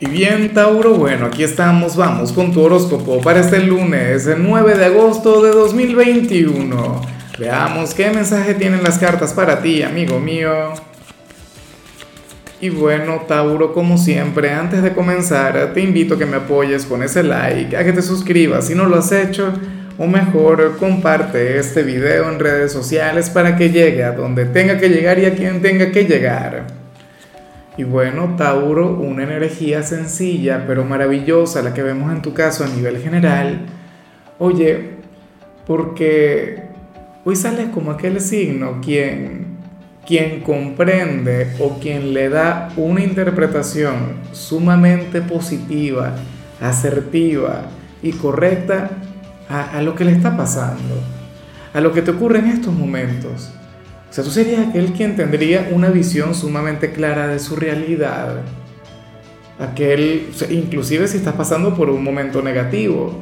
Y bien, Tauro, bueno, aquí estamos, vamos con tu horóscopo para este lunes, el 9 de agosto de 2021. Veamos qué mensaje tienen las cartas para ti, amigo mío. Y bueno, Tauro, como siempre, antes de comenzar, te invito a que me apoyes con ese like, a que te suscribas si no lo has hecho, o mejor, comparte este video en redes sociales para que llegue a donde tenga que llegar y a quien tenga que llegar. Y bueno, Tauro, una energía sencilla pero maravillosa, la que vemos en tu caso a nivel general. Oye, porque hoy sales como aquel signo quien, quien comprende o quien le da una interpretación sumamente positiva, asertiva y correcta a, a lo que le está pasando, a lo que te ocurre en estos momentos. O sea, tú serías aquel quien tendría una visión sumamente clara de su realidad. Aquel, inclusive si estás pasando por un momento negativo.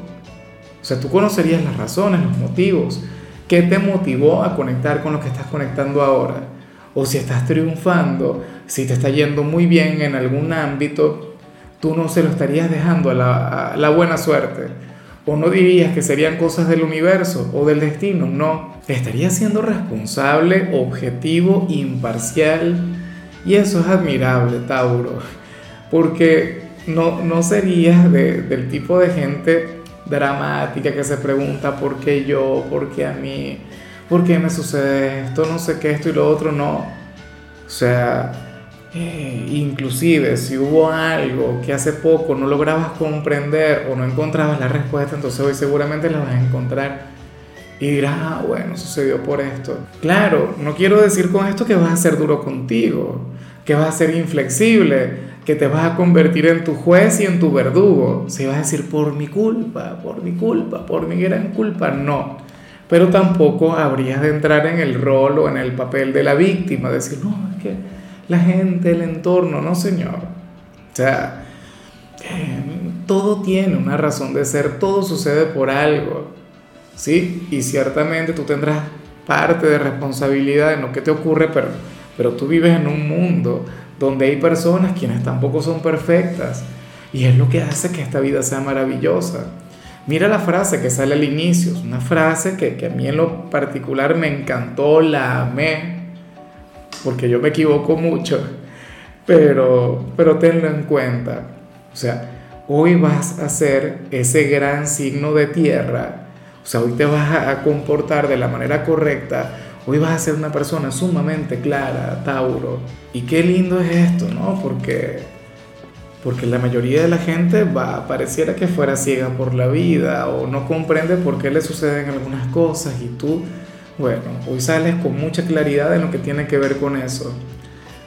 O sea, tú conocerías las razones, los motivos. ¿Qué te motivó a conectar con lo que estás conectando ahora? O si estás triunfando, si te está yendo muy bien en algún ámbito, tú no se lo estarías dejando a la, a la buena suerte o no dirías que serían cosas del universo o del destino, no. Estarías siendo responsable, objetivo, imparcial. Y eso es admirable, Tauro. Porque no, no serías del tipo de gente dramática que se pregunta por qué yo, por qué a mí, por qué me sucede esto, no sé qué, esto y lo otro, no. O sea, eh, inclusive si hubo algo que hace poco no lograbas comprender o no encontrabas la respuesta, entonces hoy seguramente la vas a encontrar y dirás, ah, bueno, sucedió por esto. Claro, no quiero decir con esto que vas a ser duro contigo, que vas a ser inflexible, que te vas a convertir en tu juez y en tu verdugo. Si vas a decir, por mi culpa, por mi culpa, por mi gran culpa, no. Pero tampoco habrías de entrar en el rol o en el papel de la víctima, decir, no, es que la gente, el entorno, no señor. O sea, eh, todo tiene una razón de ser, todo sucede por algo, ¿sí? Y ciertamente tú tendrás parte de responsabilidad en lo que te ocurre, pero, pero tú vives en un mundo donde hay personas quienes tampoco son perfectas y es lo que hace que esta vida sea maravillosa. Mira la frase que sale al inicio, es una frase que, que a mí en lo particular me encantó, la amé, porque yo me equivoco mucho, pero, pero tenlo en cuenta. O sea, hoy vas a ser ese gran signo de tierra, o sea, hoy te vas a comportar de la manera correcta, hoy vas a ser una persona sumamente clara, Tauro. Y qué lindo es esto, ¿no? Porque, porque la mayoría de la gente va, pareciera que fuera ciega por la vida o no comprende por qué le suceden algunas cosas y tú bueno, hoy sales con mucha claridad en lo que tiene que ver con eso.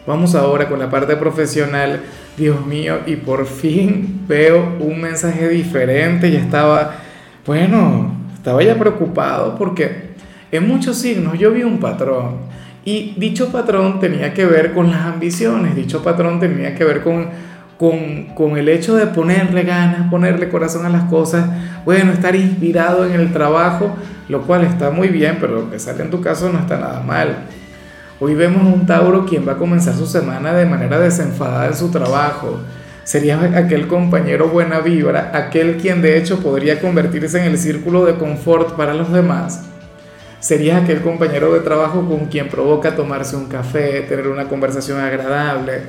Vamos ahora con la parte profesional. Dios mío, y por fin veo un mensaje diferente. Ya estaba, bueno, estaba ya preocupado porque en muchos signos yo vi un patrón. Y dicho patrón tenía que ver con las ambiciones, dicho patrón tenía que ver con, con, con, el hecho de ponerle ganas, ponerle corazón a las cosas, bueno, estar inspirado en el trabajo, lo cual está muy bien, pero lo que sale en tu caso no está nada mal. Hoy vemos un Tauro quien va a comenzar su semana de manera desenfadada en su trabajo. Sería aquel compañero buena vibra, aquel quien de hecho podría convertirse en el círculo de confort para los demás. Serías aquel compañero de trabajo con quien provoca tomarse un café, tener una conversación agradable.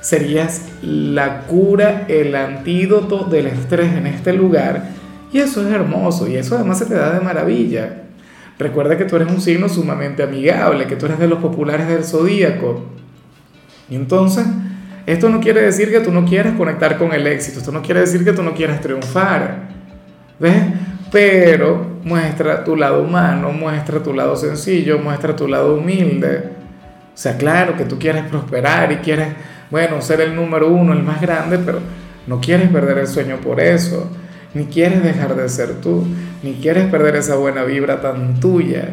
Serías la cura, el antídoto del estrés en este lugar y eso es hermoso y eso además se te da de maravilla. Recuerda que tú eres un signo sumamente amigable, que tú eres de los populares del zodíaco. Y entonces, esto no quiere decir que tú no quieras conectar con el éxito, esto no quiere decir que tú no quieras triunfar. ¿Ves? Pero muestra tu lado humano, muestra tu lado sencillo, muestra tu lado humilde. O sea, claro que tú quieres prosperar y quieres, bueno, ser el número uno, el más grande, pero no quieres perder el sueño por eso ni quieres dejar de ser tú, ni quieres perder esa buena vibra tan tuya.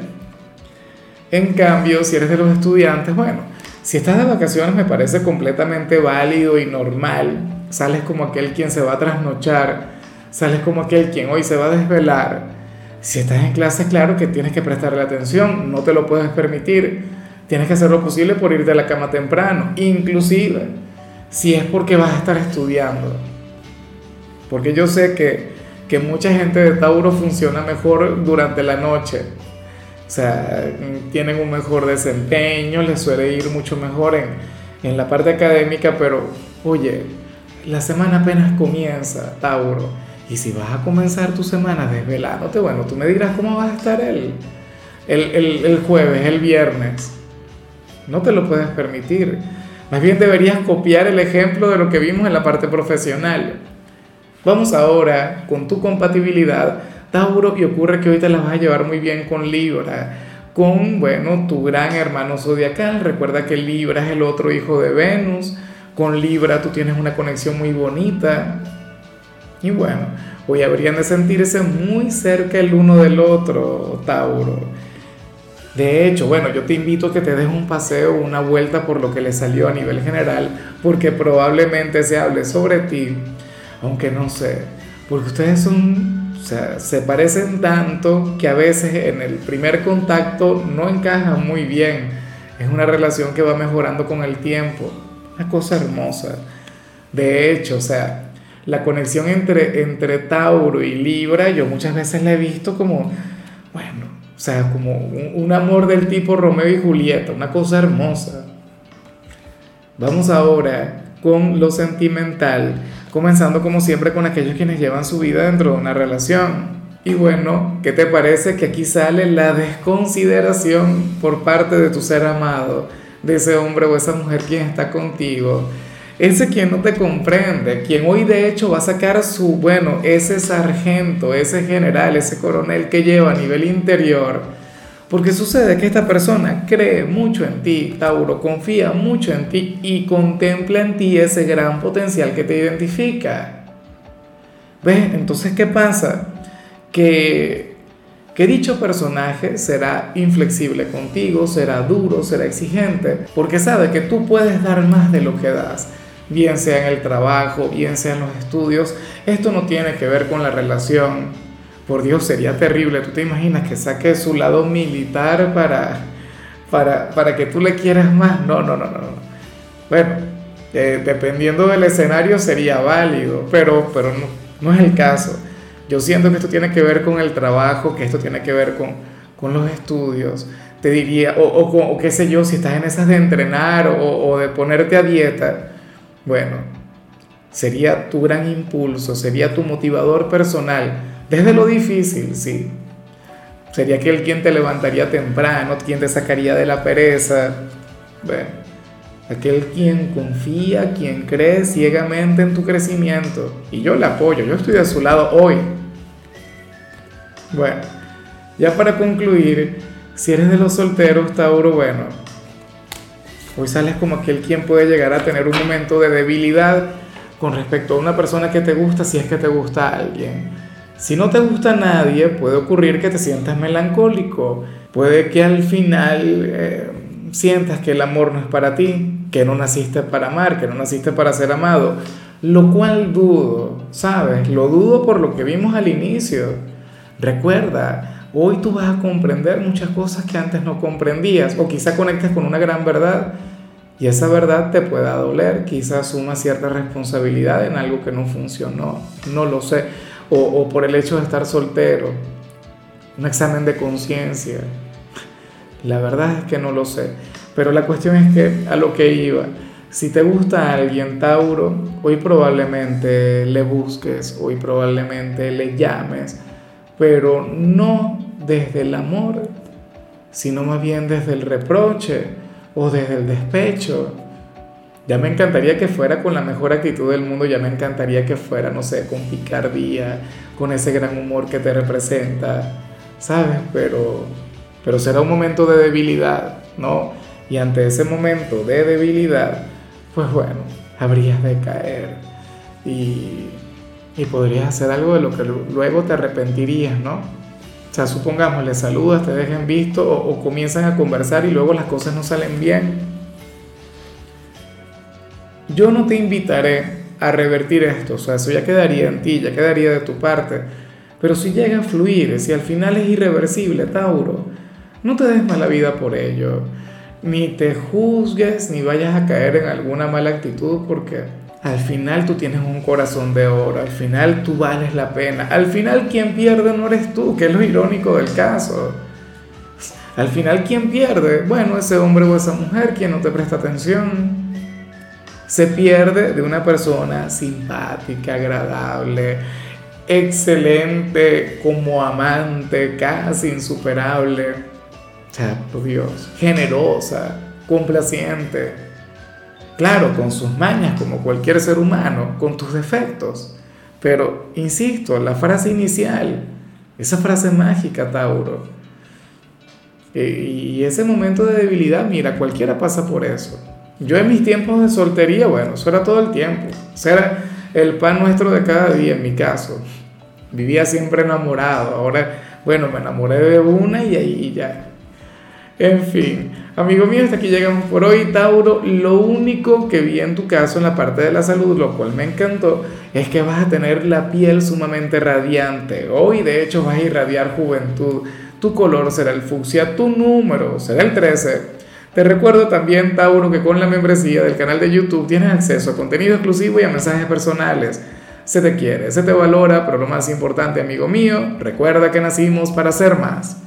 En cambio, si eres de los estudiantes, bueno, si estás de vacaciones me parece completamente válido y normal. Sales como aquel quien se va a trasnochar, sales como aquel quien hoy se va a desvelar. Si estás en clase, claro que tienes que prestarle atención, no te lo puedes permitir. Tienes que hacer lo posible por irte a la cama temprano, inclusive si es porque vas a estar estudiando. Porque yo sé que, que mucha gente de Tauro funciona mejor durante la noche. O sea, tienen un mejor desempeño, les suele ir mucho mejor en, en la parte académica, pero oye, la semana apenas comienza, Tauro. Y si vas a comenzar tu semana desvelándote, bueno, tú me dirás cómo vas a estar el, el, el, el jueves, el viernes. No te lo puedes permitir. Más bien deberías copiar el ejemplo de lo que vimos en la parte profesional. Vamos ahora con tu compatibilidad, Tauro, y ocurre que hoy te la vas a llevar muy bien con Libra, con, bueno, tu gran hermano zodiacal. Recuerda que Libra es el otro hijo de Venus. Con Libra tú tienes una conexión muy bonita. Y bueno, hoy habrían de sentirse muy cerca el uno del otro, Tauro. De hecho, bueno, yo te invito a que te des un paseo, una vuelta por lo que le salió a nivel general, porque probablemente se hable sobre ti, aunque no sé, porque ustedes son, o sea, se parecen tanto que a veces en el primer contacto no encajan muy bien. Es una relación que va mejorando con el tiempo, una cosa hermosa. De hecho, o sea, la conexión entre, entre Tauro y Libra, yo muchas veces la he visto como, bueno, o sea, como un, amor del tipo Romeo y Julieta, una cosa hermosa. Vamos ahora con lo sentimental, comenzando como siempre con aquellos quienes llevan su vida dentro de una relación. Y bueno, ¿qué te parece que aquí sale la desconsideración por parte de tu ser amado, de ese hombre o esa mujer quien está contigo? ese quien no te comprende, quien hoy de hecho va a sacar su, bueno, ese sargento, ese general, ese coronel que lleva a nivel interior, porque sucede que esta persona cree mucho en ti, Tauro, confía mucho en ti y contempla en ti ese gran potencial que te identifica. ¿Ves? Entonces, ¿qué pasa? Que, que dicho personaje será inflexible contigo, será duro, será exigente, porque sabe que tú puedes dar más de lo que das bien sea en el trabajo, bien sea en los estudios. Esto no tiene que ver con la relación. Por Dios, sería terrible. ¿Tú te imaginas que saque su lado militar para, para, para que tú le quieras más? No, no, no, no. no. Bueno, eh, dependiendo del escenario sería válido, pero, pero no, no es el caso. Yo siento que esto tiene que ver con el trabajo, que esto tiene que ver con, con los estudios. Te diría, o, o, o, qué sé yo, si estás en esas de entrenar o, o de ponerte a dieta, bueno, sería tu gran impulso, sería tu motivador personal, desde lo difícil, sí. Sería aquel quien te levantaría temprano, quien te sacaría de la pereza. Bueno, aquel quien confía, quien cree ciegamente en tu crecimiento. Y yo le apoyo, yo estoy de su lado hoy. Bueno, ya para concluir, si eres de los solteros, Tauro, bueno, Hoy sales como aquel quien puede llegar a tener un momento de debilidad con respecto a una persona que te gusta si es que te gusta alguien. Si no te gusta nadie, puede ocurrir que te sientas melancólico. Puede que al final eh, sientas que el amor no es para ti, que no naciste para amar, que no naciste para ser amado. Lo cual dudo, ¿sabes? Lo dudo por lo que vimos al inicio. Recuerda, hoy tú vas a comprender muchas cosas que antes no comprendías o quizá conectas con una gran verdad y esa verdad te pueda doler, quizás suma cierta responsabilidad en algo que no funcionó, no lo sé, o, por el hecho de estar soltero, un examen de conciencia. La verdad es que no lo sé, pero la cuestión es que a lo que iba, si te gusta alguien, Tauro, hoy probablemente le busques, hoy probablemente le llames, pero no desde el amor, sino más bien desde el reproche o desde el despecho. Ya me encantaría que fuera con la mejor actitud del mundo, ya me encantaría que fuera, no sé, con picardía, con ese gran humor que te representa, ¿sabes? Pero, pero será un momento de debilidad, ¿no? Y ante ese momento de debilidad, pues bueno, habrías de caer y, y podrías hacer algo de lo que luego te arrepentirías, ¿no? O sea, supongamos, le saludas, te dejen visto o, comienzan a conversar y luego las cosas no salen bien. Yo no te invitaré a revertir esto, o sea, eso ya quedaría en ti, ya quedaría de tu parte. Pero si llega a fluir, si al final es irreversible, Tauro, no te des mala vida por ello. ni te juzgues, ni vayas a caer en alguna mala actitud, porque al final tú tienes un corazón de oro, al final tú vales la pena, al final quien pierde no eres tú, que es lo irónico del caso. Al final quien pierde, bueno, ese hombre o esa mujer quien no te presta atención. Se pierde de una persona simpática, agradable, excelente como amante, casi insuperable. Por Dios, generosa, complaciente Claro, con sus mañas como cualquier ser humano, con tus defectos. Pero, insisto, la frase inicial, esa frase mágica, Tauro, y ese momento de debilidad, mira, cualquiera pasa por eso. Yo en mis tiempos de soltería, bueno, eso era todo el tiempo. Eso el pan nuestro de cada día, en mi caso. Vivía siempre enamorado. Ahora, bueno, me enamoré de una y ahí ya. En fin, amigo mío, hasta aquí llegamos por hoy, Tauro. Lo único que vi en tu caso en la parte de la salud, lo cual me encantó, es que vas a tener la piel sumamente radiante. Hoy, de hecho, vas a irradiar juventud. Tu color será el fucsia, tu número será el 13. Te recuerdo también, Tauro, que con la membresía del canal de YouTube tienes acceso a contenido exclusivo y a mensajes personales. Se te quiere, se te valora, pero lo más importante, amigo mío, recuerda que nacimos para ser más.